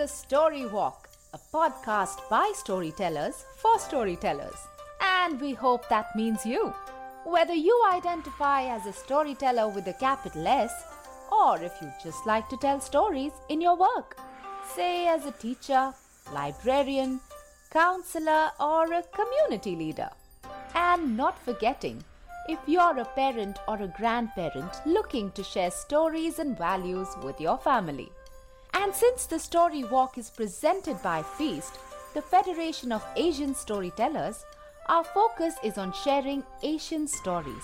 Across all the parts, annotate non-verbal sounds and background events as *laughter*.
the Story Walk, a podcast by storytellers for storytellers. And we hope that means you. Whether you identify as a storyteller with a capital S, or if you just like to tell stories in your work, say as a teacher, librarian, counselor, or a community leader. And not forgetting, if you're a parent or a grandparent looking to share stories and values with your family. And since the Story Walk is presented by Feast, the Federation of Asian Storytellers, our focus is on sharing Asian stories,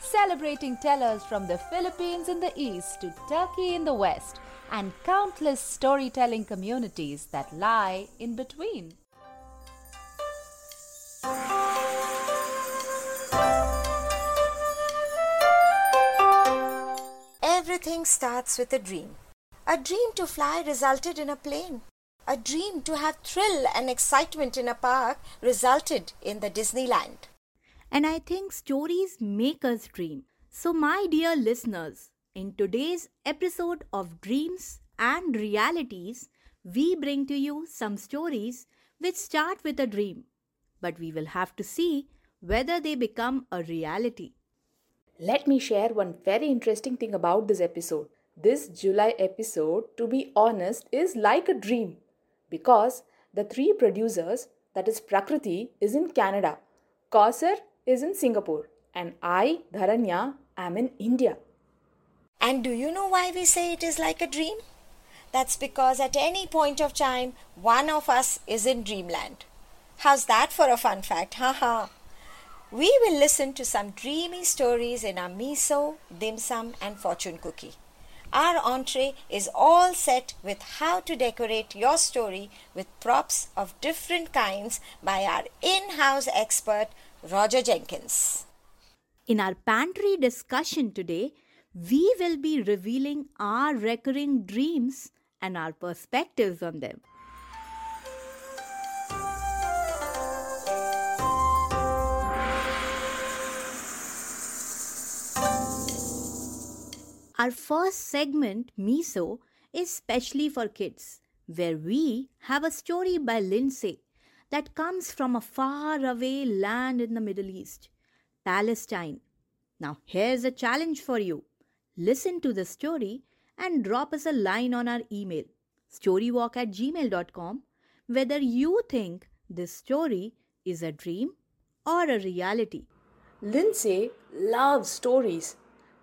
celebrating tellers from the Philippines in the east to Turkey in the west, and countless storytelling communities that lie in between. Everything starts with a dream. A dream to fly resulted in a plane. A dream to have thrill and excitement in a park resulted in the Disneyland. And I think stories make us dream. So, my dear listeners, in today's episode of Dreams and Realities, we bring to you some stories which start with a dream, but we will have to see whether they become a reality. Let me share one very interesting thing about this episode. This July episode, to be honest, is like a dream because the three producers, that is Prakriti, is in Canada, Kausar is in Singapore, and I, Dharanya, am in India. And do you know why we say it is like a dream? That's because at any point of time, one of us is in dreamland. How's that for a fun fact? Haha. we will listen to some dreamy stories in our miso, dim sum, and fortune cookie. Our entree is all set with how to decorate your story with props of different kinds by our in house expert, Roger Jenkins. In our pantry discussion today, we will be revealing our recurring dreams and our perspectives on them. Our first segment, Miso, is specially for kids, where we have a story by Lindsay that comes from a faraway land in the Middle East, Palestine. Now, here's a challenge for you listen to the story and drop us a line on our email, storywalk at gmail.com, whether you think this story is a dream or a reality. Lindsay loves stories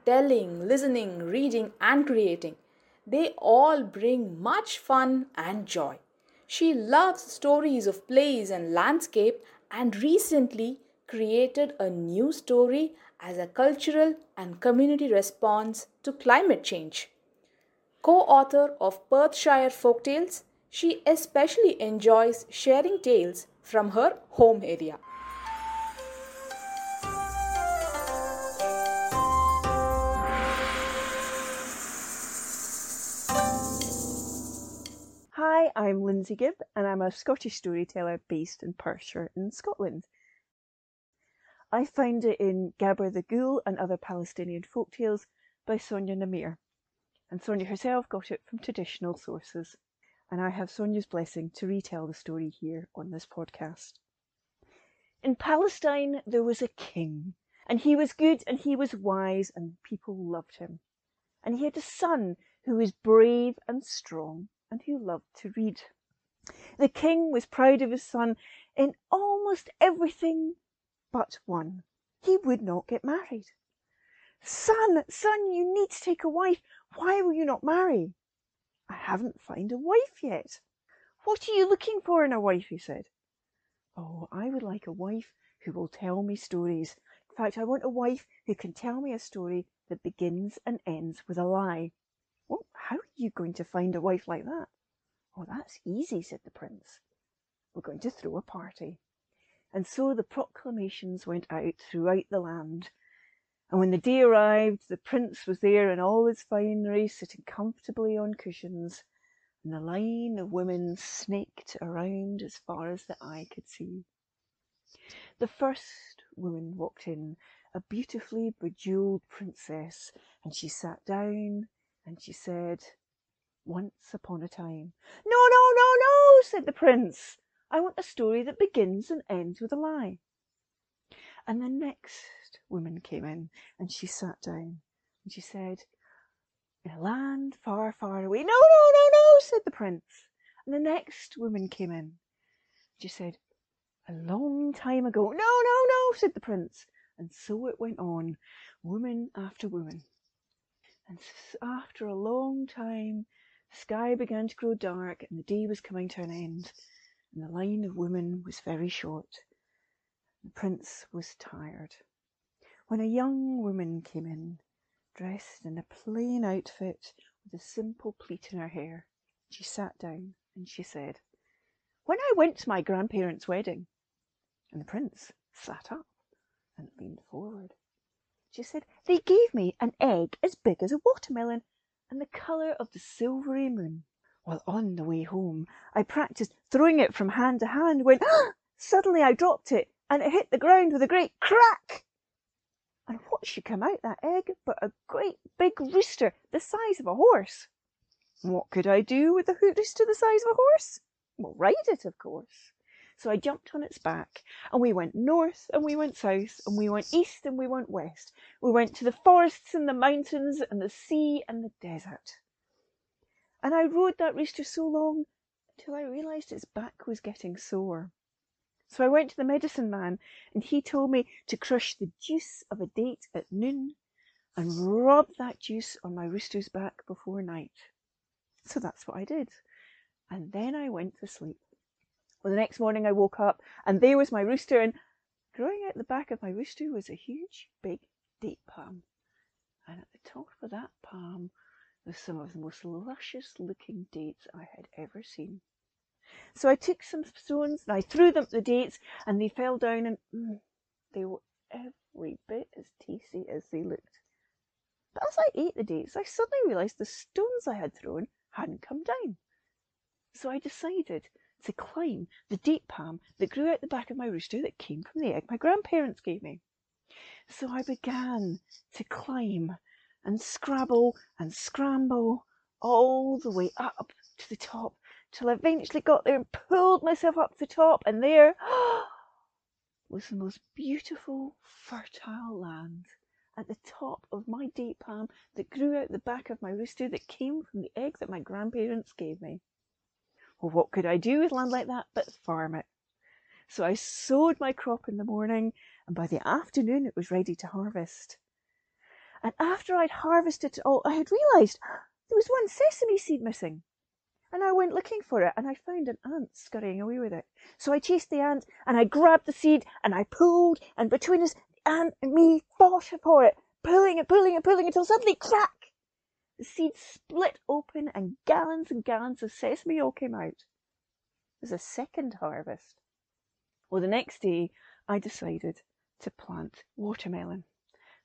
telling, listening, reading, and creating. They all bring much fun and joy. She loves stories of plays and landscape and recently created a new story as a cultural and community response to climate change. Co author of Perthshire Folktales, she especially enjoys sharing tales from her home area. Hi, I'm Lindsay Gibb, and I'm a Scottish storyteller based in Perthshire in Scotland. I found it in Ghaddar the Ghoul and Other Palestinian Folktales by Sonia Nimr. And Sonia herself got it from traditional sources. And I have Sonia's blessing to retell the story here on this podcast. In Palestine, there was a king, and he was good and he was wise, and people loved him. And he had a son who was brave and strong and who loved to read. The king was proud of his son in almost everything but one. He would not get married. Son, son, you need to take a wife. Why will you not marry? I haven't found a wife yet. What are you looking for in a wife? he said. Oh, I would like a wife who will tell me stories. In fact, I want a wife who can tell me a story that begins and ends with a lie. Well, how are you going to find a wife like that? Oh, that's easy, said the prince. We're going to throw a party. And so the proclamations went out throughout the land. And when the day arrived, the prince was there in all his finery, sitting comfortably on cushions, and the line of women snaked around as far as the eye could see. The first woman walked in, a beautifully bejewelled princess, and she sat down and she said, once upon a time. No, no, no, no, said the prince. I want a story that begins and ends with a lie. And the next woman came in and she sat down and she said, In a land far, far away. No, no, no, no, said the prince. And the next woman came in. And she said, A long time ago. No, no, no, said the prince. And so it went on, woman after woman. And after a long time, the sky began to grow dark and the day was coming to an end, and the line of women was very short. The prince was tired. When a young woman came in, dressed in a plain outfit with a simple pleat in her hair, she sat down and she said, When I went to my grandparents' wedding, and the prince sat up and leaned forward. She said, They gave me an egg as big as a watermelon and the colour of the silvery moon. While on the way home, I practised throwing it from hand to hand when *gasps* suddenly I dropped it and it hit the ground with a great crack. And what should come out that egg but a great big rooster the size of a horse? What could I do with a rooster the size of a horse? Well, ride it, of course. So I jumped on its back, and we went north, and we went south, and we went east, and we went west. We went to the forests and the mountains, and the sea and the desert. And I rode that rooster so long until I realised its back was getting sore. So I went to the medicine man, and he told me to crush the juice of a date at noon and rub that juice on my rooster's back before night. So that's what I did. And then I went to sleep. Well, the next morning I woke up and there was my rooster, and growing out the back of my rooster was a huge, big date palm. And at the top of that palm was some of the most luscious looking dates I had ever seen. So I took some stones and I threw them at the dates, and they fell down, and mm, they were every bit as tasty as they looked. But as I ate the dates, I suddenly realised the stones I had thrown hadn't come down. So I decided to climb the date palm that grew out the back of my rooster that came from the egg my grandparents gave me. So I began to climb and scrabble and scramble all the way up to the top till I eventually got there and pulled myself up to the top, and there *gasps* was the most beautiful, fertile land at the top of my date palm that grew out the back of my rooster that came from the egg that my grandparents gave me. Well, what could I do with land like that but farm it? So I sowed my crop in the morning, and by the afternoon it was ready to harvest. And after I'd harvested it all, I had realised there was one sesame seed missing. And I went looking for it, and I found an ant scurrying away with it. So I chased the ant, and I grabbed the seed, and I pulled, and between us, the ant and me fought for it, pulling and pulling and pulling until suddenly, crack! The seed split open and gallons and gallons of sesame oil came out. It was a second harvest. Well, the next day I decided to plant watermelon.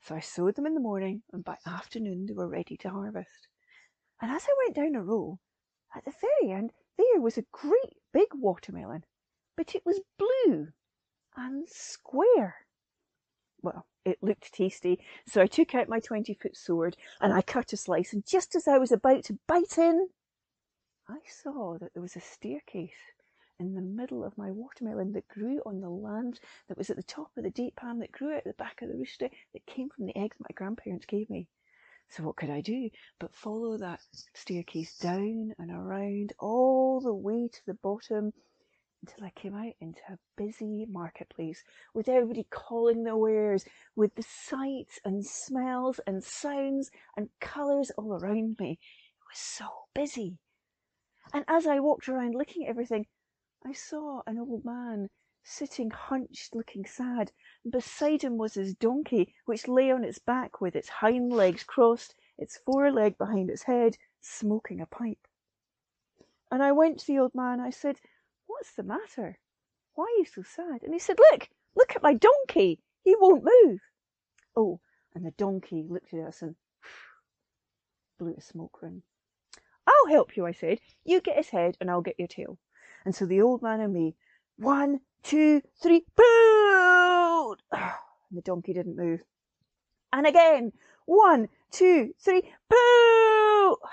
So I sowed them in the morning, and by afternoon they were ready to harvest. And as I went down a row, at the very end there was a great big watermelon, but it was blue and square. Well, it looked tasty, so I took out my 20 foot sword and I cut a slice, and just as I was about to bite in, I saw that there was a staircase in the middle of my watermelon that grew on the land that was at the top of the date palm that grew out the back of the rooster that came from the eggs my grandparents gave me. So what could I do but follow that staircase down and around all the way to the bottom until I came out into a busy marketplace with everybody calling their wares, with the sights and smells and sounds and colours all around me. It was so busy. And as I walked around looking at everything, I saw an old man sitting hunched, looking sad, and beside him was his donkey, which lay on its back with its hind legs crossed, its foreleg behind its head, smoking a pipe. And I went to the old man. I said, What's the matter? Why are you so sad? And he said, Look, look at my donkey. He won't move. Oh, and the donkey looked at us and blew a smoke ring. I'll help you, I said. You get his head and I'll get your tail. And so the old man and me, one, two, three, boo! *sighs* And the donkey didn't move. And again, one, two, three, boo! *sighs*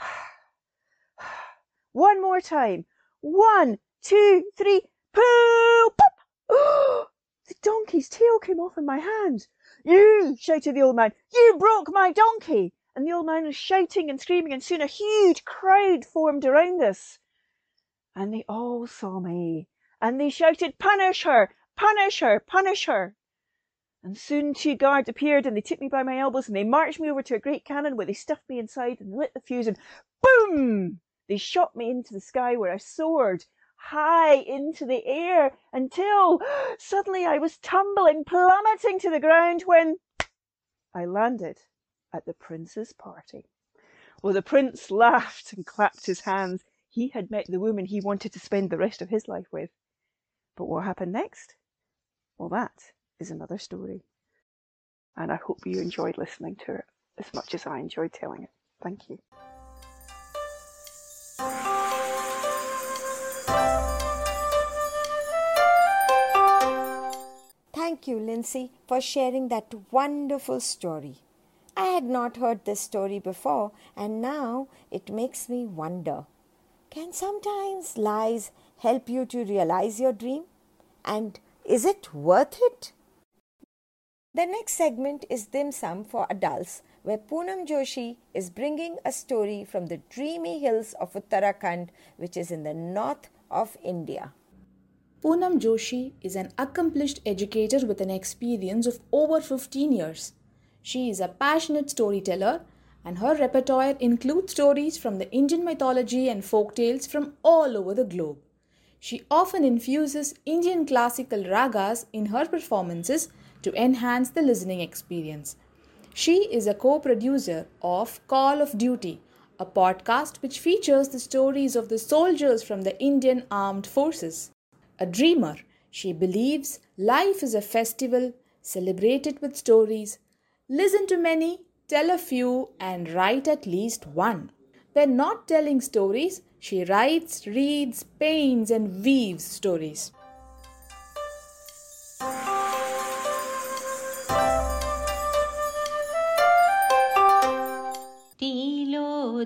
*sighs* One more time. One, two, three, poo! Pop! *gasps* the donkey's tail came off in my hand. You! shouted the old man. You broke my donkey! And the old man was shouting and screaming, and soon a huge crowd formed around us. And they all saw me, and they shouted, Punish her! Punish her! Punish her! And soon two guards appeared, and they took me by my elbows, and they marched me over to a great cannon where they stuffed me inside and lit the fuse, and boom! They shot me into the sky where I soared high into the air until *gasps* suddenly I was tumbling, plummeting to the ground when I landed at the prince's party. Well, the prince *laughs* laughed and clapped his hands. He had met the woman he wanted to spend the rest of his life with. But what happened next? Well, that is another story. And I hope you enjoyed listening to it as much as I enjoyed telling it. Thank you. Lindsay, for sharing that wonderful story. I had not heard this story before, and now it makes me wonder can sometimes lies help you to realize your dream? And is it worth it? The next segment is Dim Sum for Adults, where Poonam Joshi is bringing a story from the dreamy hills of Uttarakhand, which is in the north of India. Poonam Joshi is an accomplished educator with an experience of over 15 years. She is a passionate storyteller and her repertoire includes stories from the Indian mythology and folk tales from all over the globe. She often infuses Indian classical ragas in her performances to enhance the listening experience. She is a co producer of Call of Duty, a podcast which features the stories of the soldiers from the Indian Armed Forces. A dreamer, she believes life is a festival celebrated with stories Listen to many, tell a few, and write at least one. When not telling stories, she writes, reads, paints, and weaves stories.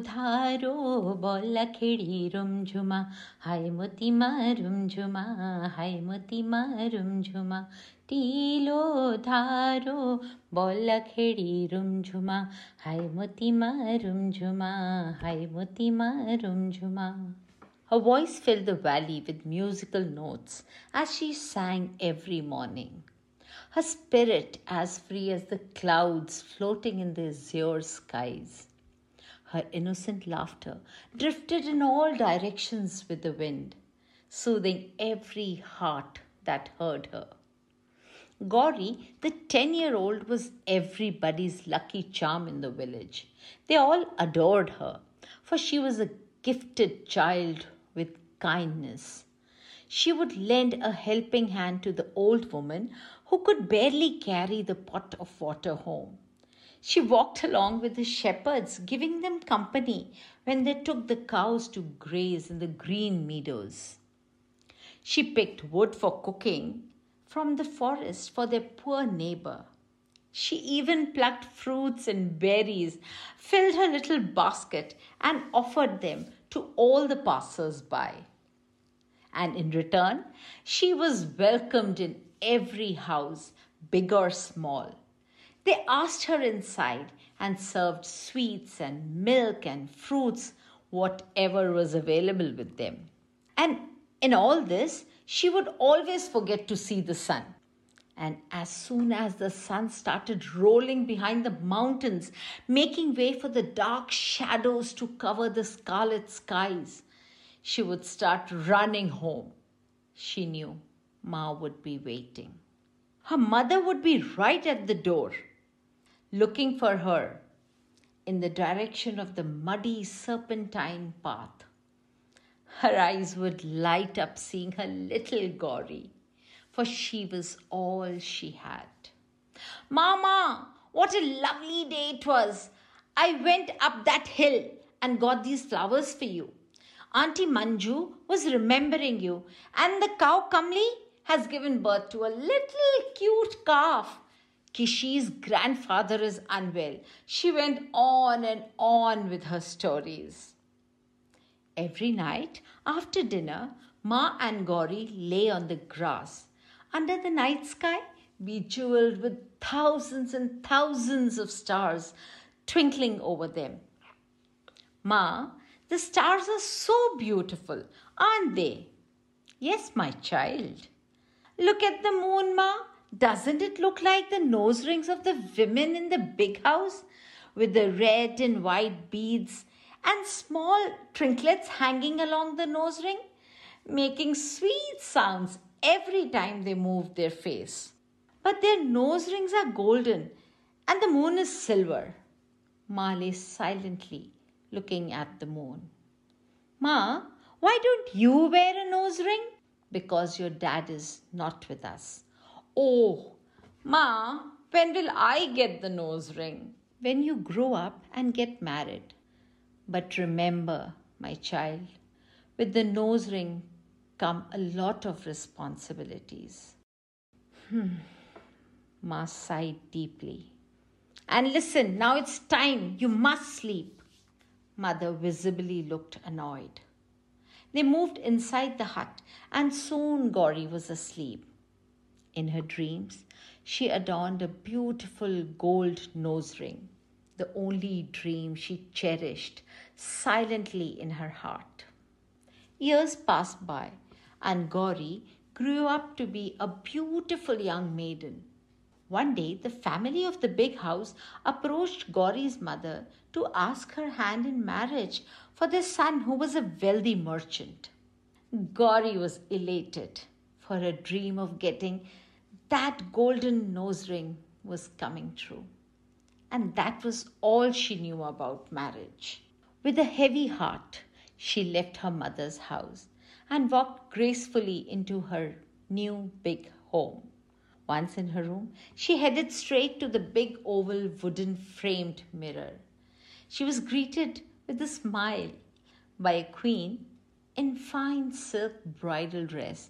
ધારો બોલા ખેડી રૂમઝુમા હાય મોતીમાં રૂમઝુમા હાય મોતીમાં રૂમઝુમા ટીલો ધારો બોલા ખેડી રૂમઝુમા હાય મોતીમાં રૂમઝુમા હાય મોતીમાં રૂમઝુમા Her voice filled the valley with musical notes as she sang every morning. Her spirit as free as the clouds floating in the azure skies. Her innocent laughter drifted in all directions with the wind, soothing every heart that heard her. Gauri, the 10 year old, was everybody's lucky charm in the village. They all adored her, for she was a gifted child with kindness. She would lend a helping hand to the old woman who could barely carry the pot of water home. She walked along with the shepherds, giving them company when they took the cows to graze in the green meadows. She picked wood for cooking from the forest for their poor neighbor. She even plucked fruits and berries, filled her little basket, and offered them to all the passers by. And in return, she was welcomed in every house, big or small. They asked her inside and served sweets and milk and fruits, whatever was available with them. And in all this, she would always forget to see the sun. And as soon as the sun started rolling behind the mountains, making way for the dark shadows to cover the scarlet skies, she would start running home. She knew Ma would be waiting. Her mother would be right at the door looking for her in the direction of the muddy serpentine path. Her eyes would light up seeing her little Gauri, for she was all she had. Mama, what a lovely day it was! I went up that hill and got these flowers for you. Auntie Manju was remembering you, and the cow Kamli has given birth to a little cute calf Kishi's grandfather is unwell. She went on and on with her stories. Every night after dinner, Ma and Gauri lay on the grass under the night sky bejeweled with thousands and thousands of stars twinkling over them. Ma, the stars are so beautiful, aren't they? Yes, my child. Look at the moon, Ma. Doesn't it look like the nose rings of the women in the big house with the red and white beads and small trinklets hanging along the nose ring, making sweet sounds every time they move their face? But their nose rings are golden and the moon is silver. Ma lay silently looking at the moon. Ma, why don't you wear a nose ring? Because your dad is not with us. Oh, Ma, when will I get the nose ring? When you grow up and get married. But remember, my child, with the nose ring come a lot of responsibilities. Hmm. Ma sighed deeply. And listen, now it's time. You must sleep. Mother visibly looked annoyed. They moved inside the hut, and soon Gauri was asleep. In her dreams, she adorned a beautiful gold nose ring, the only dream she cherished silently in her heart. Years passed by, and Gauri grew up to be a beautiful young maiden one day, the family of the big house approached Gauri's mother to ask her hand in marriage for their son, who was a wealthy merchant. Gauri was elated, for her dream of getting that golden nose ring was coming true. And that was all she knew about marriage. With a heavy heart, she left her mother's house and walked gracefully into her new big home. Once in her room, she headed straight to the big oval wooden framed mirror. She was greeted with a smile by a queen in fine silk bridal dress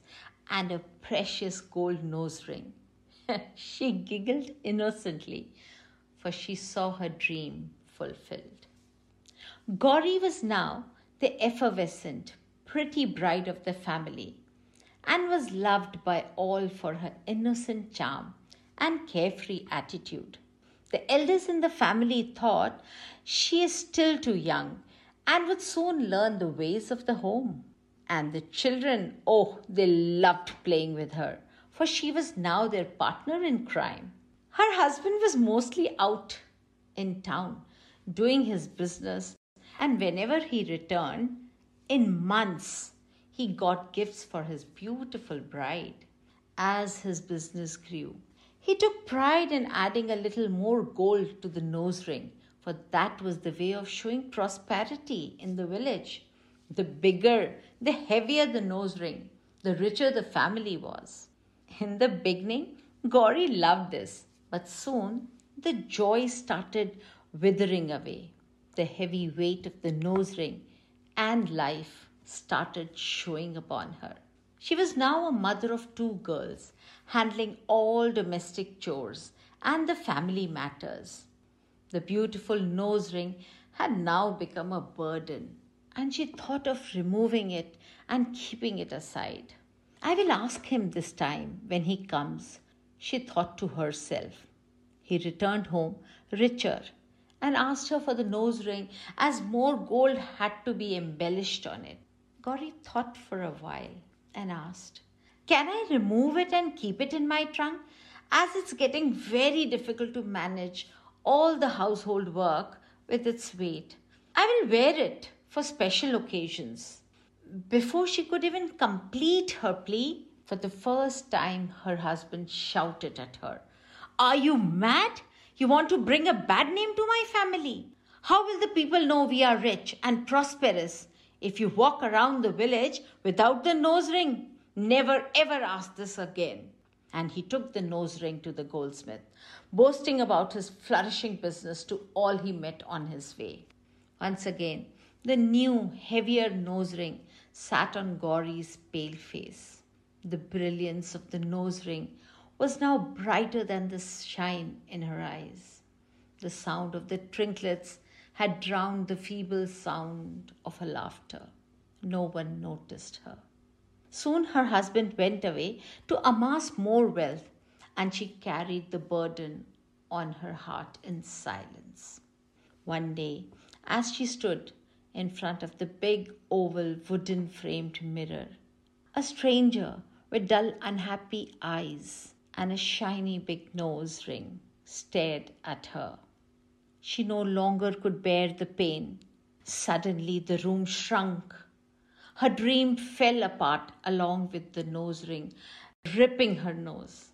and a precious gold nose ring. *laughs* she giggled innocently, for she saw her dream fulfilled. Gauri was now the effervescent, pretty bride of the family and was loved by all for her innocent charm and carefree attitude. The elders in the family thought she is still too young and would soon learn the ways of the home. And the children, oh, they loved playing with her, for she was now their partner in crime. Her husband was mostly out in town doing his business, and whenever he returned, in months, he got gifts for his beautiful bride. As his business grew, he took pride in adding a little more gold to the nose ring, for that was the way of showing prosperity in the village. The bigger, the heavier the nose ring, the richer the family was. In the beginning, Gauri loved this, but soon the joy started withering away. The heavy weight of the nose ring and life started showing upon her. She was now a mother of two girls, handling all domestic chores and the family matters. The beautiful nose ring had now become a burden, and she thought of removing it and keeping it aside. I will ask him this time when he comes, she thought to herself. He returned home richer and asked her for the nose ring as more gold had to be embellished on it. Gauri thought for a while and asked, Can I remove it and keep it in my trunk? As it's getting very difficult to manage all the household work with its weight. I will wear it for special occasions. Before she could even complete her plea, for the first time her husband shouted at her, Are you mad? You want to bring a bad name to my family? How will the people know we are rich and prosperous if you walk around the village without the nose ring, never ever ask this again. And he took the nose ring to the goldsmith, boasting about his flourishing business to all he met on his way. Once again, the new, heavier nose ring sat on Gauri's pale face. The brilliance of the nose ring was now brighter than the shine in her eyes. The sound of the trinklets had drowned the feeble sound of her laughter. No one noticed her. Soon her husband went away to amass more wealth, and she carried the burden on her heart in silence. One day, as she stood in front of the big oval wooden framed mirror, a stranger with dull, unhappy eyes and a shiny big nose ring stared at her. She no longer could bear the pain. Suddenly, the room shrunk. Her dream fell apart along with the nose ring, ripping her nose.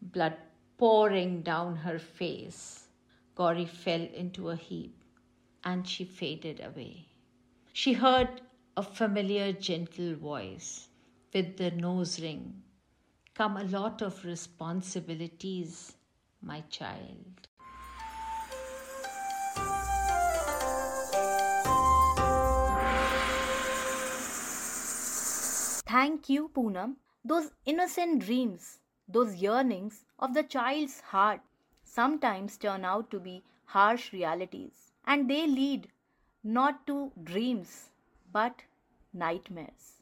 Blood pouring down her face. Gauri fell into a heap and she faded away. She heard a familiar, gentle voice with the nose ring come a lot of responsibilities, my child. Thank you, Poonam. Those innocent dreams, those yearnings of the child's heart sometimes turn out to be harsh realities, and they lead not to dreams but nightmares.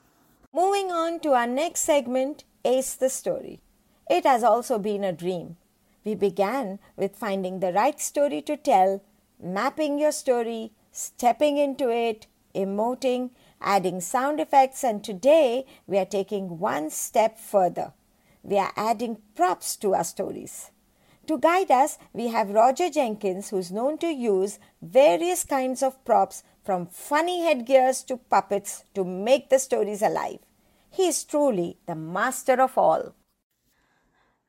Moving on to our next segment, Ace the Story. It has also been a dream. We began with finding the right story to tell, mapping your story, stepping into it, emoting, adding sound effects, and today we are taking one step further. We are adding props to our stories. To guide us, we have Roger Jenkins, who's known to use various kinds of props from funny headgears to puppets to make the stories alive. He is truly the master of all.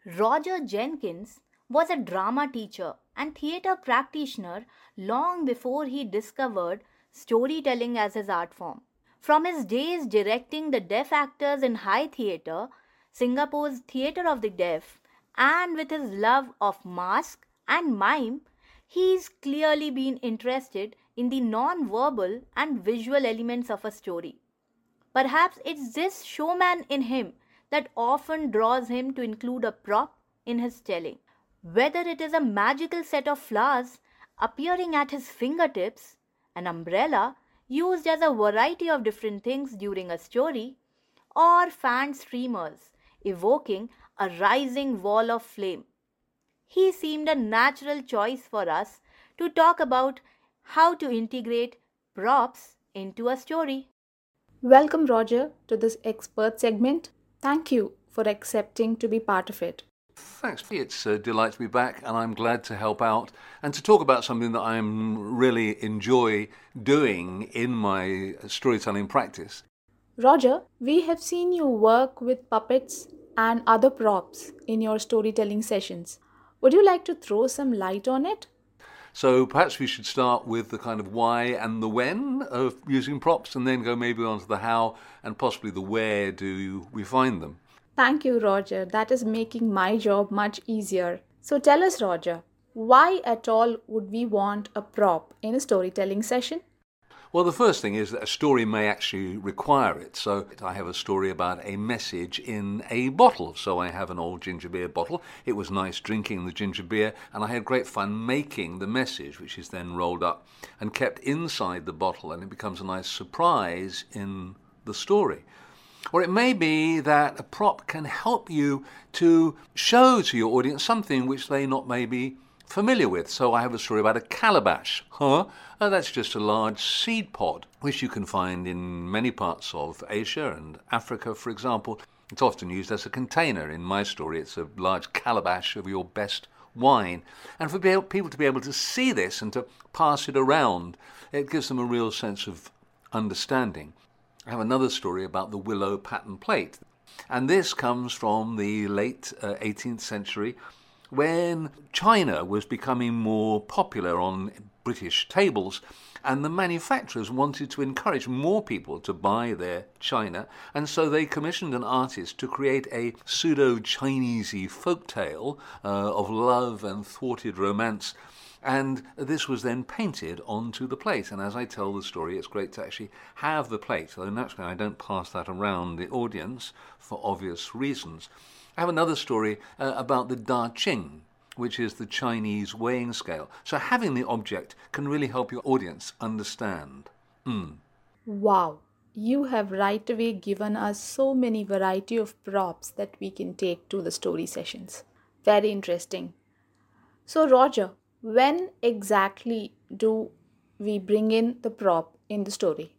Roger Jenkins was a drama teacher and theatre practitioner long before he discovered storytelling as his art form. From his days directing the deaf actors in HI! Theatre, Singapore's Theatre of the Deaf, and with his love of mask and mime, he's clearly been interested in the non verbal and visual elements of a story. Perhaps it's this showman in him that often draws him to include a prop in his telling. Whether it is a magical set of flowers appearing at his fingertips, an umbrella used as a variety of different things during a story, or fan streamers evoking a rising wall of flame. He seemed a natural choice for us to talk about how to integrate props into a story. Welcome, Roger, to this expert segment. Thank you for accepting to be part of it. Thanks. It's a delight to be back, and I'm glad to help out and to talk about something that I really enjoy doing in my storytelling practice. Roger, we have seen you work with puppets and other props in your storytelling sessions. Would you like to throw some light on it? So perhaps we should start with the kind of why and the when of using props and then go maybe on to the how and possibly the where do we find them. Thank you, Roger. That is making my job much easier. So tell us, Roger, why at all would we want a prop in a storytelling session? Well, the first thing is that a story may actually require it. So I have a story about a message in a bottle. So I have an old ginger beer bottle. It was nice drinking the ginger beer, and I had great fun making the message, which is then rolled up and kept inside the bottle, and it becomes a nice surprise in the story. Or it may be that a prop can help you to show to your audience something which they not maybe familiar with. So I have a story about a calabash. Huh? Uh, that's just a large seed pod, which you can find in many parts of Asia and Africa, for example. It's often used as a container. In my story, it's a large calabash of your best wine. And for people to be able to see this and to pass it around, it gives them a real sense of understanding. I have another story about the willow pattern plate. And this comes from the late uh, 18th century when China was becoming more popular on British tables, and the manufacturers wanted to encourage more people to buy their china, and so they commissioned an artist to create a pseudo Chinesey folk tale uh, of love and thwarted romance. And this was then painted onto the plate. And as I tell the story, it's great to actually have the plate. So naturally, I don't pass that around the audience for obvious reasons. I have another story uh, about the Da Ching, which is the Chinese weighing scale. So having the object can really help your audience understand. Mm. Wow, you have right away given us so many variety of props that we can take to the story sessions. Very interesting. So Roger, when exactly do we bring in the prop in the story?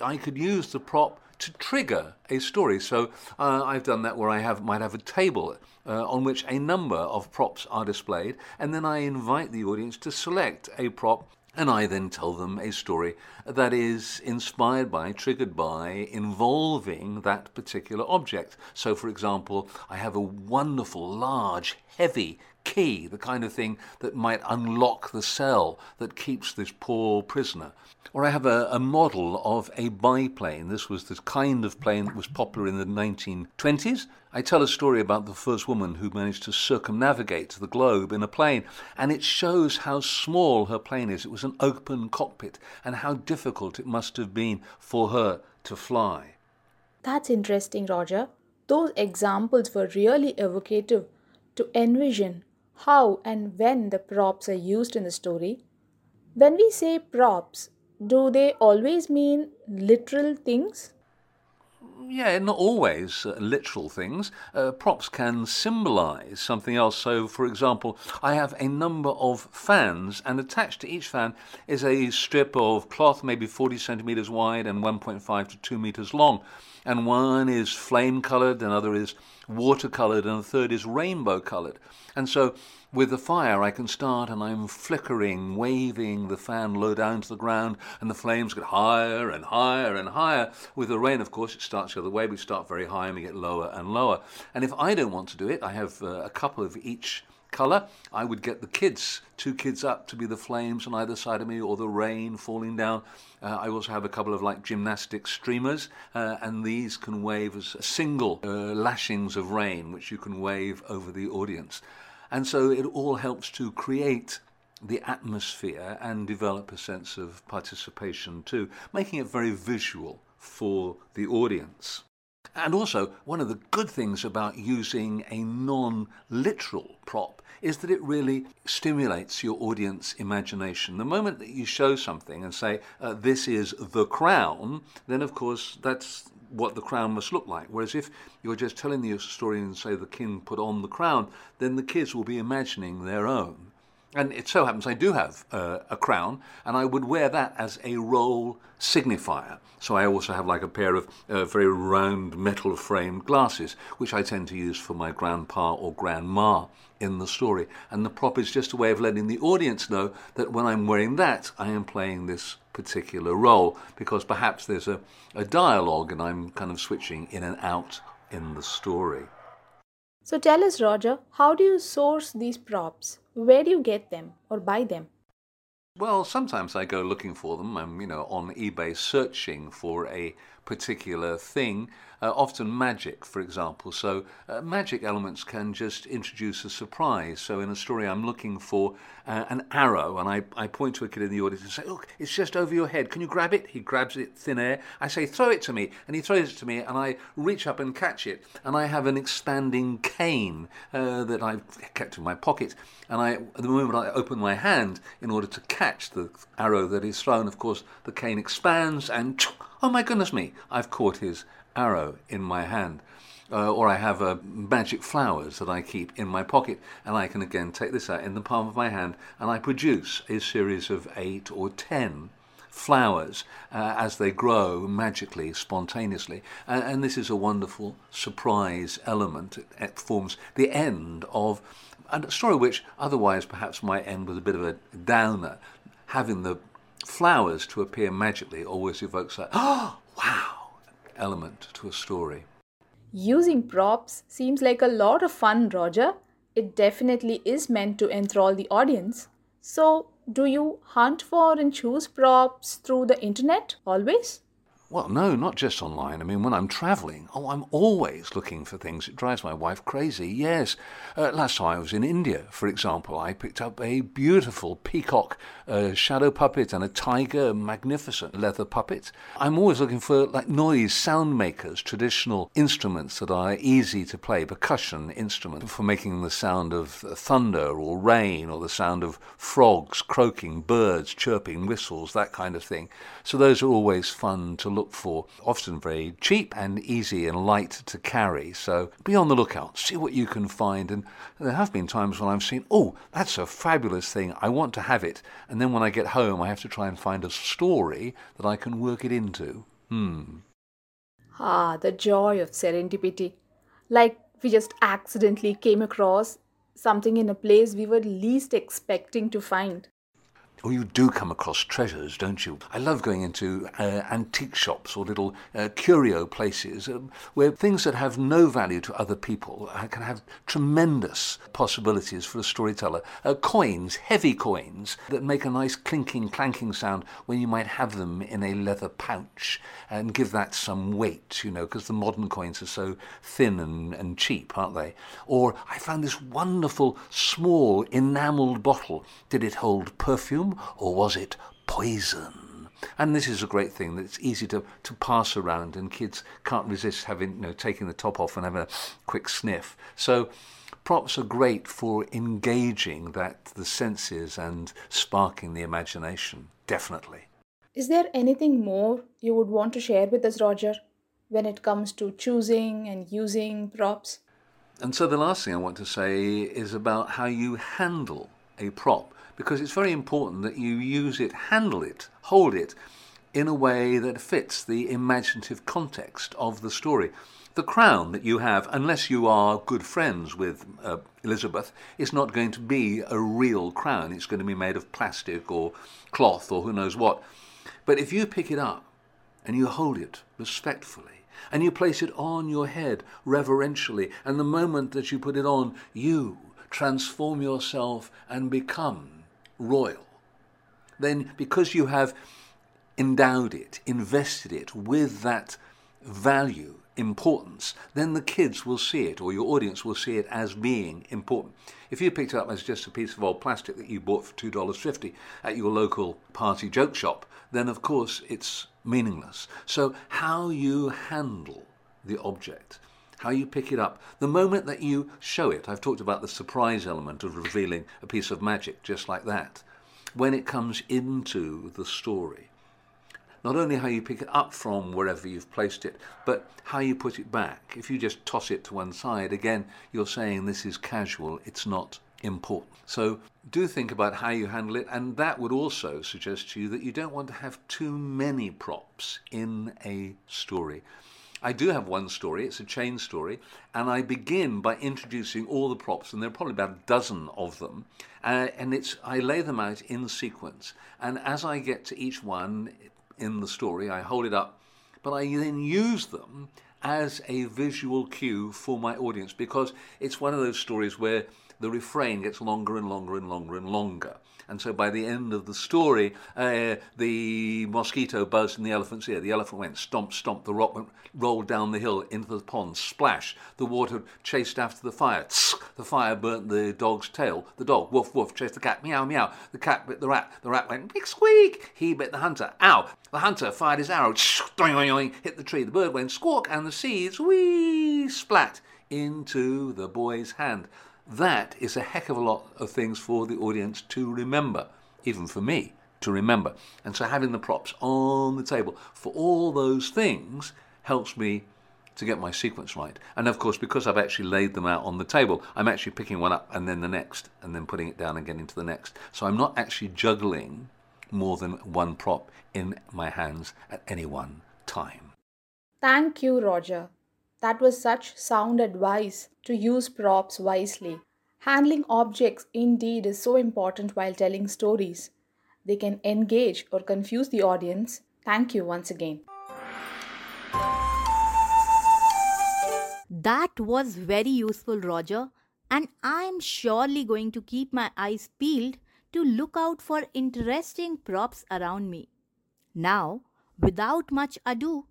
I could use the prop to trigger a story. So uh, I've done that where I have might have a table uh, on which a number of props are displayed, and then I invite the audience to select a prop and I then tell them a story that is inspired by, triggered by, involving that particular object. So, for example, I have a wonderful, large, heavy key, the kind of thing that might unlock the cell that keeps this poor prisoner. Or I have a, a model of a biplane. This was the kind of plane that was popular in the 1920s. I tell a story about the first woman who managed to circumnavigate the globe in a plane, and it shows how small her plane is. It was an open cockpit, and how difficult it must have been for her to fly. That's interesting, Roger. Those examples were really evocative to envision how and when the props are used in the story. When we say props, do they always mean literal things? Yeah, not always uh, literal things. Uh, props can symbolize something else. So, for example, I have a number of fans, and attached to each fan is a strip of cloth, maybe 40 centimeters wide and 1.5 to 2 meters long. And one is flame colored, another is water colored, and the third is rainbow colored. And so with the fire, I can start and I'm flickering, waving the fan low down to the ground, and the flames get higher and higher and higher. With the rain, of course, it starts the other way. We start very high and we get lower and lower. And if I don't want to do it, I have uh, a couple of each color. I would get the kids, two kids up to be the flames on either side of me or the rain falling down. Uh, I also have a couple of like gymnastic streamers, uh, and these can wave as single uh, lashings of rain, which you can wave over the audience. And so it all helps to create the atmosphere and develop a sense of participation too, making it very visual for the audience. And also, one of the good things about using a non literal prop is that it really stimulates your audience imagination. The moment that you show something and say, uh, This is the crown, then of course that's what the crown must look like. Whereas if you're just telling the story and say the king put on the crown, then the kids will be imagining their own. And it so happens I do have uh, a crown, and I would wear that as a role signifier. So I also have like a pair of uh, very round metal framed glasses, which I tend to use for my grandpa or grandma in the story. And the prop is just a way of letting the audience know that when I'm wearing that, I am playing this particular role because perhaps there's a, a dialogue and I'm kind of switching in and out in the story. So tell us, Roger, how do you source these props? Where do you get them or buy them? Well, sometimes I go looking for them. I'm, you know, on eBay searching for a particular thing, uh, often magic, for example. So, uh, magic elements can just introduce a surprise. So, in a story, I'm looking for uh, an arrow, and I, I point to a kid in the audience and say, Look, it's just over your head. Can you grab it? He grabs it thin air. I say, Throw it to me. And he throws it to me, and I reach up and catch it. And I have an expanding cane uh, that I've kept in my pocket. And I, the moment I open my hand in order to catch the arrow that is thrown, of course, the cane expands and oh my goodness me, I've caught his arrow in my hand. Uh, or I have uh, magic flowers that I keep in my pocket, and I can again take this out in the palm of my hand, and I produce a series of eight or ten flowers uh, as they grow magically, spontaneously. And, and, this is a wonderful surprise element. It, it forms the end of a story which otherwise perhaps might end with a bit of a downer. Having the flowers to appear magically always evokes that, oh, wow, element to a story. Using props seems like a lot of fun, Roger. It definitely is meant to enthrall the audience. So, do you hunt for and choose props through the internet always? Well, no, not just online. I mean, when I'm traveling, oh, I'm always looking for things. It drives my wife crazy, yes. Uh, last time I was in India, for example, I picked up a beautiful peacock uh, shadow puppet and a tiger, a magnificent leather puppet. I'm always looking for like noise, sound makers, traditional instruments that are easy to play, percussion instruments for making the sound of thunder or rain or the sound of frogs croaking, birds chirping, whistles, that kind of thing. So those are always fun to look for, often very cheap and easy and light to carry. So be on the lookout, see what you can find. And there have been times when I've seen, oh, that's a fabulous thing, I want to have it. And then when I get home, I have to try and find a story that I can work it into. Hmm. Ah, the joy of serendipity. Like we just accidentally came across something in a place we were least expecting to find. Or you do come across treasures, don't you? I love going into uh, antique shops or little uh, curio places um, where things that have no value to other people uh, can have tremendous possibilities for a storyteller. Uh, coins, heavy coins, that make a nice clinking, clanking sound when you might have them in a leather pouch and give that some weight, you know, because the modern coins are so thin and, and cheap, aren't they? Or I found this wonderful, small, enamelled bottle. Did it hold perfume? Or was it poison? And this is a great thing that it's easy to, to pass around, and kids can't resist having, you know, taking the top off and having a quick sniff. So, props are great for engaging that the senses and sparking the imagination. Definitely. Is there anything more you would want to share with us, Roger, when it comes to choosing and using props? And so the last thing I want to say is about how you handle a prop because it's very important that you use it, handle it, hold it in a way that fits the imaginative context of the story. The crown that you have, unless you are good friends with uh, Elizabeth, is not going to be a real crown. It's going to be made of plastic or cloth or who knows what. But if you pick it up and you hold it respectfully, and you place it on your head reverentially, and the moment that you put it on, you transform yourself and become royal, then because you have endowed it, invested it with that value, importance, then the kids will see it or your audience will see it as being important. If you picked it up as just a piece of old plastic that you bought for $2.50 at your local party joke shop, then of course it's meaningless. So, how you handle the object how you pick it up. The moment that you show it, I've talked about the surprise element of revealing a piece of magic just like that. When it comes into the story, not only how you pick it up from wherever you've placed it, but how you put it back. If you just toss it to one side, again, you're saying this is casual, it's not important. So do think about how you handle it, and that would also suggest to you that you don't want to have too many props in a story. I do have one story, it's a chain story, and I begin by introducing all the props, and there are probably about a dozen of them, uh, and it's I lay them out in sequence. And as I get to each one in the story, I hold it up, but I then use them as a visual cue for my audience because it's one of those stories where the refrain gets longer and longer and longer and longer. And so by the end of the story, uh, the mosquito buzzed in the elephant's ear. The elephant went stomp, stomp. The rock went, rolled down the hill into the pond, splash. The water chased after the fire. Tsk, the fire burnt the dog's tail. The dog, woof, woof, chased the cat. Meow, meow. The cat bit the rat. The rat went, big squeak. He bit the hunter. Ow. The hunter fired his arrow. Doing, doing, doing, hit the tree. The bird went squawk, and the seeds, wee, splat into the boy's hand. That is a heck of a lot of things for the audience to remember, even for me to remember. And so having the props on the table for all those things helps me to get my sequence right. And of course, because I've actually laid them out on the table, I'm actually picking one up and then the next, and then putting it down and getting to the next. So I'm not actually juggling more than one prop in my hands at any one time. Thank you, Roger. That was such sound advice to use props wisely. Handling objects indeed is so important while telling stories. They can engage or confuse the audience. Thank you once again. That was very useful, Roger, and I am surely going to keep my eyes peeled to look out for interesting props around me. Now, without much ado,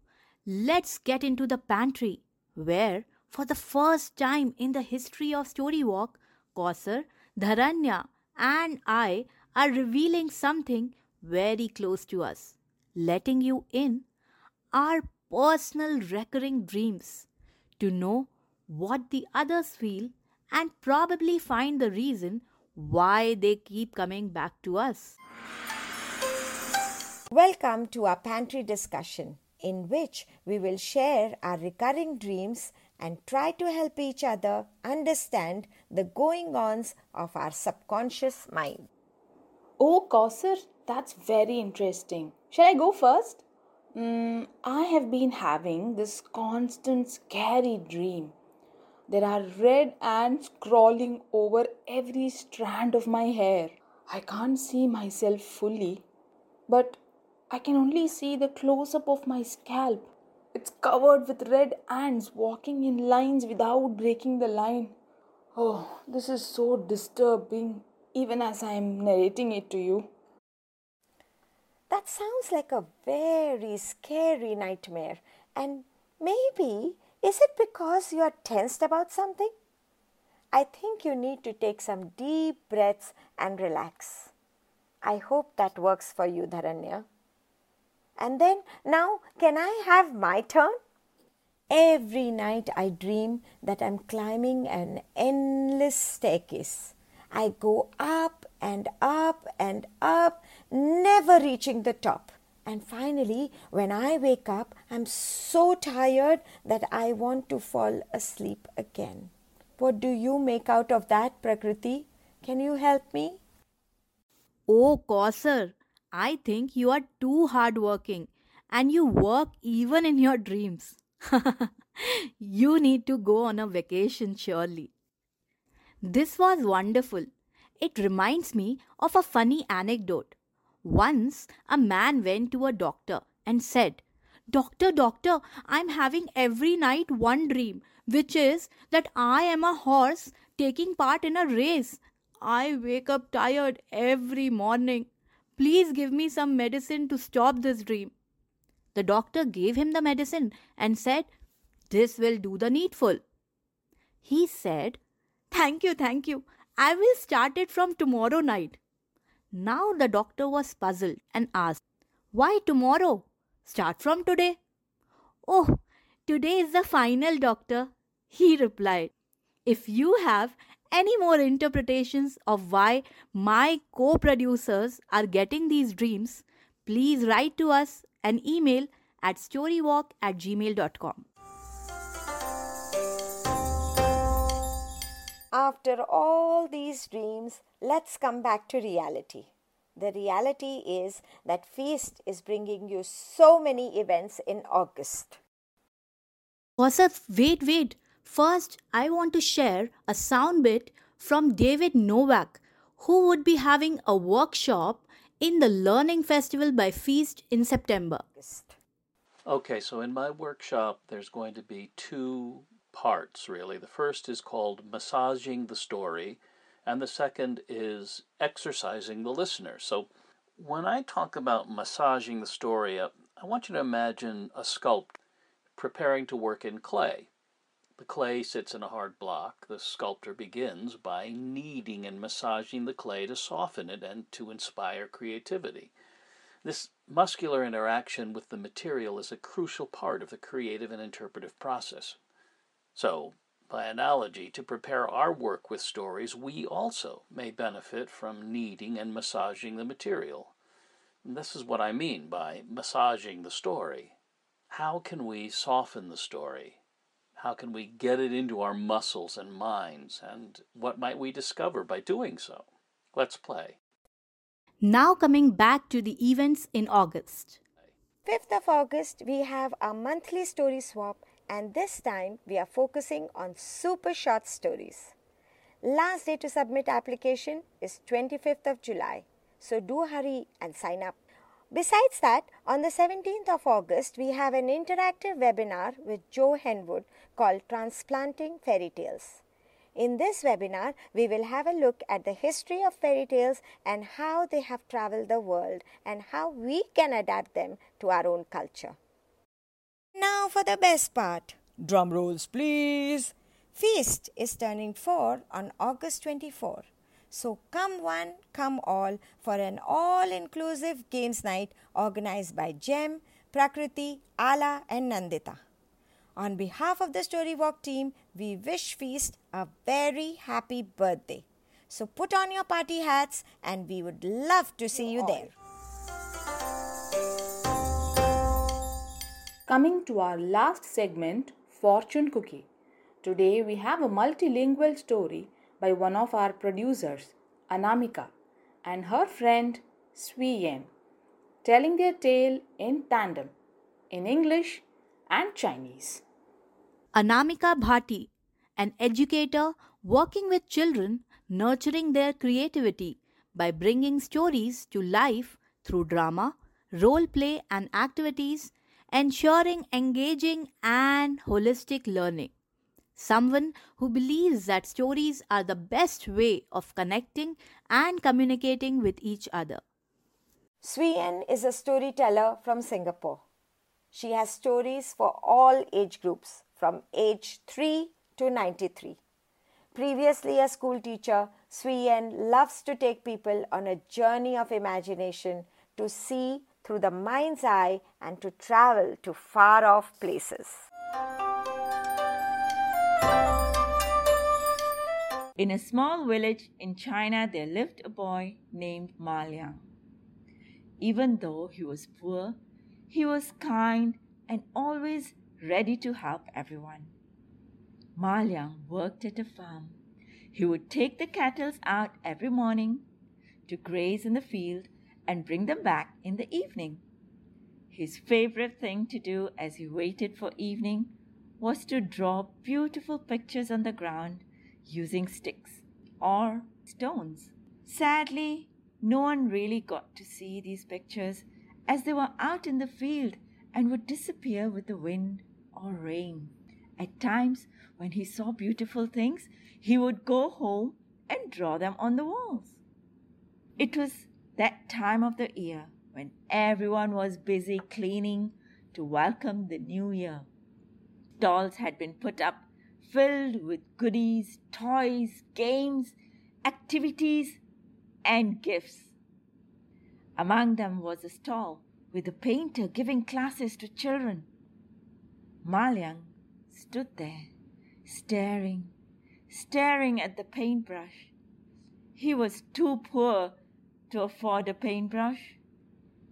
let's get into the pantry where, for the first time in the history of Storywalk, Kausar, Dharanya, and I are revealing something very close to us, letting you in our personal recurring dreams to know what the others feel and probably find the reason why they keep coming back to us. Welcome to our pantry discussion. In which we will share our recurring dreams and try to help each other understand the going ons of our subconscious mind. Oh, Kausar, that's very interesting. Shall I go first? Mm, I have been having this constant scary dream. There are red ants crawling over every strand of my hair. I can't see myself fully, but I can only see the close up of my scalp. It's covered with red ants walking in lines without breaking the line. Oh, this is so disturbing, even as I am narrating it to you. That sounds like a very scary nightmare. And maybe, is it because you are tensed about something? I think you need to take some deep breaths and relax. I hope that works for you, Dharanya. And then, now, can I have my turn? Every night I dream that I'm climbing an endless staircase. I go up and up and up, never reaching the top. And finally, when I wake up, I'm so tired that I want to fall asleep again. What do you make out of that, Prakriti? Can you help me? Oh, Kausar, I think you are too hardworking and you work even in your dreams. *laughs* you need to go on a vacation, surely. This was wonderful. It reminds me of a funny anecdote. Once a man went to a doctor and said, Doctor, doctor, I'm having every night one dream, which is that I am a horse taking part in a race. I wake up tired every morning. Please give me some medicine to stop this dream. The doctor gave him the medicine and said, This will do the needful. He said, Thank you, thank you. I will start it from tomorrow night. Now the doctor was puzzled and asked, Why tomorrow? Start from today. Oh, today is the final, doctor. He replied, If you have any more interpretations of why my co producers are getting these dreams, please write to us an email at storywalk at gmail.com. After all these dreams, let's come back to reality. The reality is that Feast is bringing you so many events in August. Kausar, wait, wait. First, I want to share a sound bit from David Novak, who would be having a workshop in the Learning Festival by Feast in September. Okay, so in my workshop, there's going to be two parts, really. The first is called Massaging the Story, and the second is Exercising the Listener. So when I talk about massaging the story, uh, I want you to imagine a sculpt preparing to work in clay. The clay sits in a hard block. The sculptor begins by kneading and massaging the clay to soften it and to inspire creativity. This muscular interaction with the material is a crucial part of the creative and interpretive process. So, by analogy, to prepare our work with stories, we also may benefit from kneading and massaging the material. And this is what I mean by massaging the story. How can we soften the story? How can we get it into our muscles and minds? And what might we discover by doing so? Let's play. Now, coming back to the events in August. 5th of August, we have our monthly story swap, and this time we are focusing on super short stories. Last day to submit application is 25th of July, so do hurry and sign up. Besides that, on the 17th of August, we have an interactive webinar with Joe Henwood called Transplanting Fairy Tales. In this webinar, we will have a look at the history of fairy tales and how they have traveled the world and how we can adapt them to our own culture. Now for the best part. Drum rolls, please. Feast is turning 4 on August 24. So come one, come all for an all inclusive games night organized by Jem, Prakriti, Ala, and Nandita. On behalf of the Storywalk team, we wish Feast a very happy birthday. So put on your party hats and we would love to see you there. Coming to our last segment, Fortune Cookie. Today we have a multilingual story by one of our producers, Anamika, and her friend Sui telling their tale in tandem, in English and Chinese. Anamika Bhati, an educator working with children, nurturing their creativity by bringing stories to life through drama, role play, and activities, ensuring engaging and holistic learning. Someone who believes that stories are the best way of connecting and communicating with each other. Sui is a storyteller from Singapore. She has stories for all age groups from age 3 to 93. Previously a school teacher, Sui loves to take people on a journey of imagination to see through the mind's eye and to travel to far off places. In a small village in China, there lived a boy named Ma Liang. Even though he was poor, he was kind and always ready to help everyone. Ma Liang worked at a farm. He would take the cattle out every morning to graze in the field and bring them back in the evening. His favorite thing to do as he waited for evening was to draw beautiful pictures on the ground using sticks or stones. Sadly, no one really got to see these pictures as they were out in the field and would disappear with the wind or rain. At times, when he saw beautiful things, he would go home and draw them on the walls. It was that time of the year when everyone was busy cleaning to welcome the new year. Stalls had been put up filled with goodies, toys, games, activities, and gifts. Among them was a stall with a painter giving classes to children. Ma Liang stood there, staring, staring at the paintbrush. He was too poor to afford a paintbrush.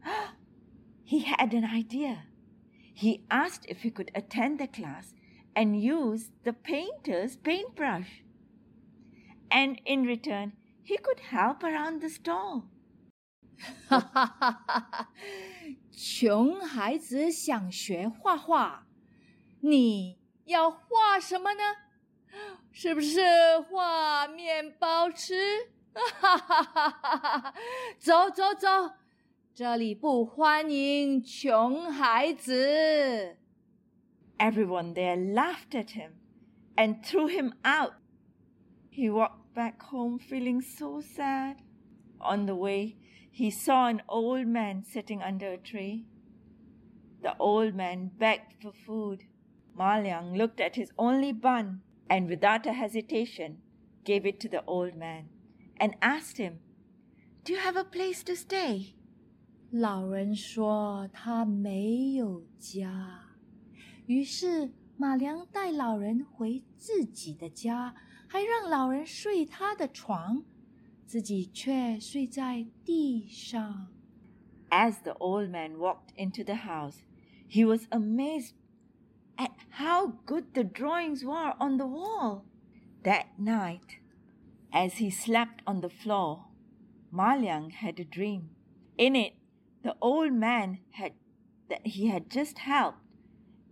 *gasps* he had an idea. He asked if he could attend the class and use the painter's paintbrush. And in return, he could help around the stall. *laughs* 哈哈哈哈哈！穷孩子想学画画，你要画什么呢？是不是画面包吃？哈哈哈哈哈！走走走，这里不欢迎穷孩子。 *laughs* Everyone there laughed at him and threw him out. He walked back home feeling so sad. On the way, he saw an old man sitting under a tree. The old man begged for food. Ma Liang looked at his only bun and without a hesitation gave it to the old man and asked him, Do you have a place to stay? 老人说他没有家。 于是马良带老人回自己的家，还让老人睡他的床，自己却睡在地上。As the old man walked into the house, he was amazed at how good the drawings were on the wall. That night, as he slept on the floor, Ma Liang had a dream. In it, the old man had that he had just helped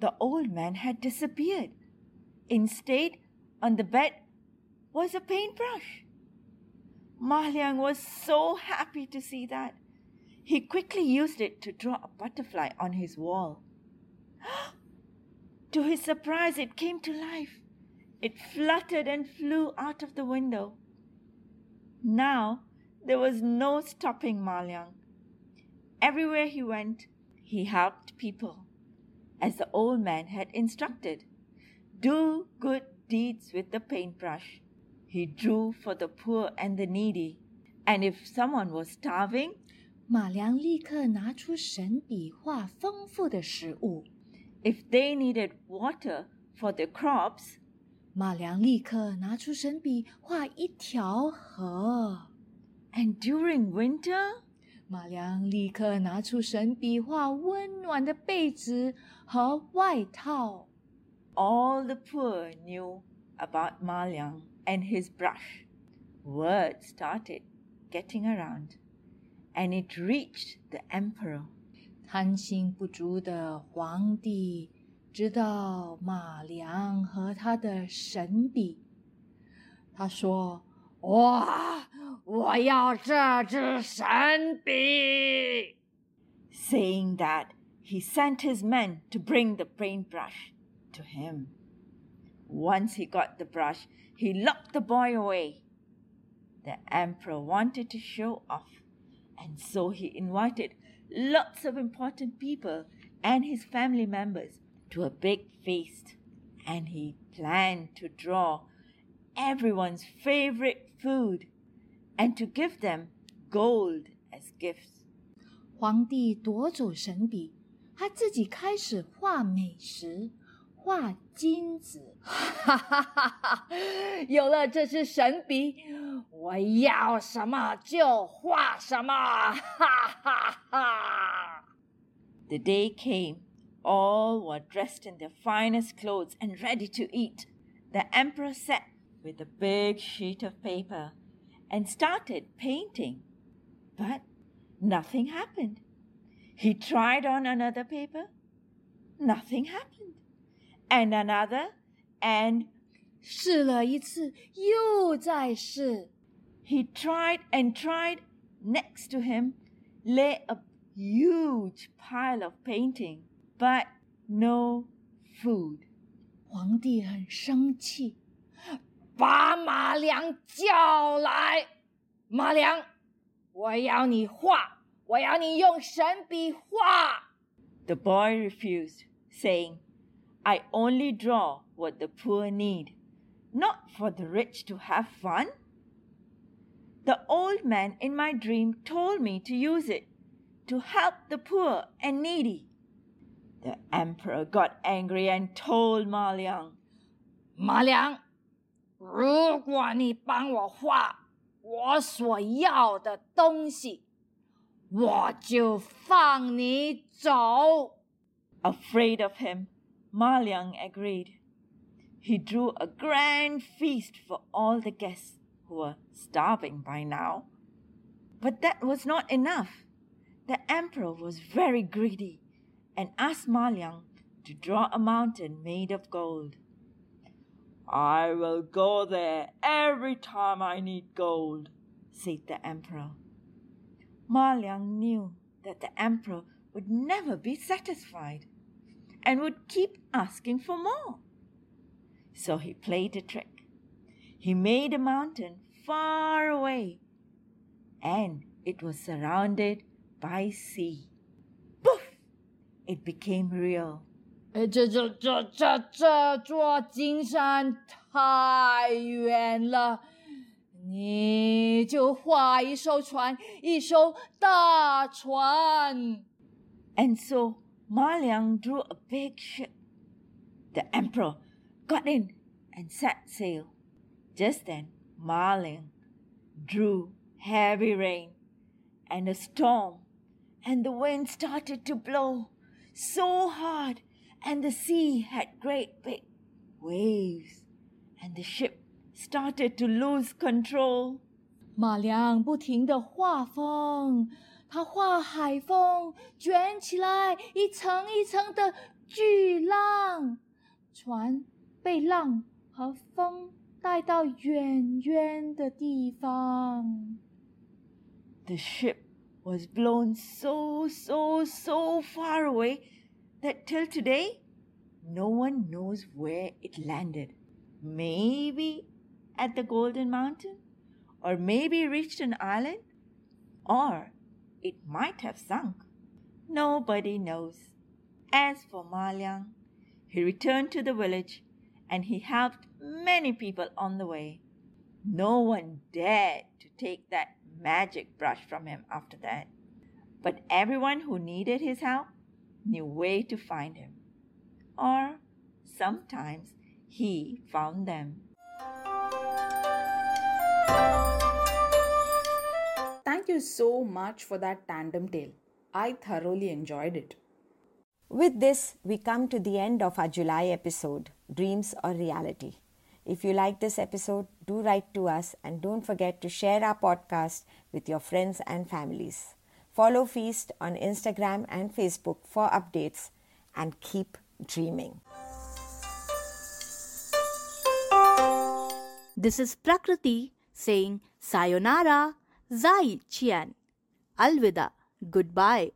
the old man had disappeared. Instead, on the bed was a paintbrush. Ma Liang was so happy to see that. He quickly used it to draw a butterfly on his wall. *gasps* to his surprise, it came to life. It fluttered and flew out of the window. Now there was no stopping Ma Liang. Everywhere he went, he helped people as the old man had instructed. Do good deeds with the paintbrush. He drew for the poor and the needy. And if someone was starving, 马良立刻拿出神笔画丰富的食物。 if they needed water for their crops, 马良立刻拿出神笔画一条河。 and during winter, 马良立刻拿出神笔画温暖的被子和外套。all the poor knew about Ma Liang and his brush. Word started getting around, and it reached the emperor. 贪心不足的皇帝知道马良和他的神笔，他说：“哇，我要这支神笔！” Saying that, he sent his men to bring the paintbrush to him. Once he got the brush, he locked the boy away. The emperor wanted to show off, and so he invited lots of important people and his family members to a big feast. And he planned to draw everyone's favorite food and to give them gold as gifts. 皇帝夺走神笔，他自己开始画美食，画金子。哈哈哈哈！有了这支神笔，我要什么就画什么！哈哈哈！ The day *laughs* *laughs* came. All were dressed in their finest clothes and ready to eat. The emperor sat with a big sheet of paper and started painting. But nothing happened. He tried on another paper. Nothing happened. And another, and 试了一次，又再试。 he tried and tried. Next to him lay a huge pile of painting, but no food. 皇帝很生气， 把马良叫来。马良，我要你画，我要你用神笔画。 The boy refused, saying, I only draw what the poor need, not for the rich to have fun. The old man in my dream told me to use it to help the poor and needy. The emperor got angry and told Ma Liang, 马良， 如果你帮我画我所要的东西，我就放你走。 Afraid of him, Ma Liang agreed. He drew a grand feast for all the guests who were starving by now. But that was not enough. The emperor was very greedy and asked Ma Liang to draw a mountain made of gold. I will go there every time I need gold, said the emperor. Ma Liang knew that the emperor would never be satisfied and would keep asking for more. So he played a trick. He made a mountain far away, and it was surrounded by sea. Poof! It became real. 呃，这这这这这座金山太远了，你就画一艘船，一艘大船。 And so Ma Liang drew a big ship. The emperor got in and set sail. Just then, Ma Liang drew heavy rain and a storm, and the wind started to blow so hard, and the sea had great big waves, and the ship started to lose control. 马良不停的画风，他画海风卷起来一层一层的巨浪，船被浪和风带到远远的地方。 The ship was blown so, so, so far away that till today, no one knows where it landed. Maybe at the Golden Mountain, or maybe reached an island, or it might have sunk. Nobody knows. As for Ma Liang, he returned to the village and he helped many people on the way. No one dared to take that magic brush from him after that. But everyone who needed his help knew where to find him. Or sometimes he found them. Thank you so much for that tandem tale. I thoroughly enjoyed it. With this, we come to the end of our July episode Dreams or Reality. If you like this episode, do write to us and don't forget to share our podcast with your friends and families. Follow Feast on Instagram and Facebook for updates and keep dreaming. This is Prakriti saying Sayonara, Zai Jian. Alvida, goodbye.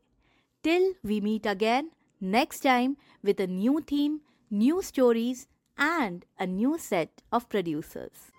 Till we meet again next time with a new theme, new stories, and a new set of producers.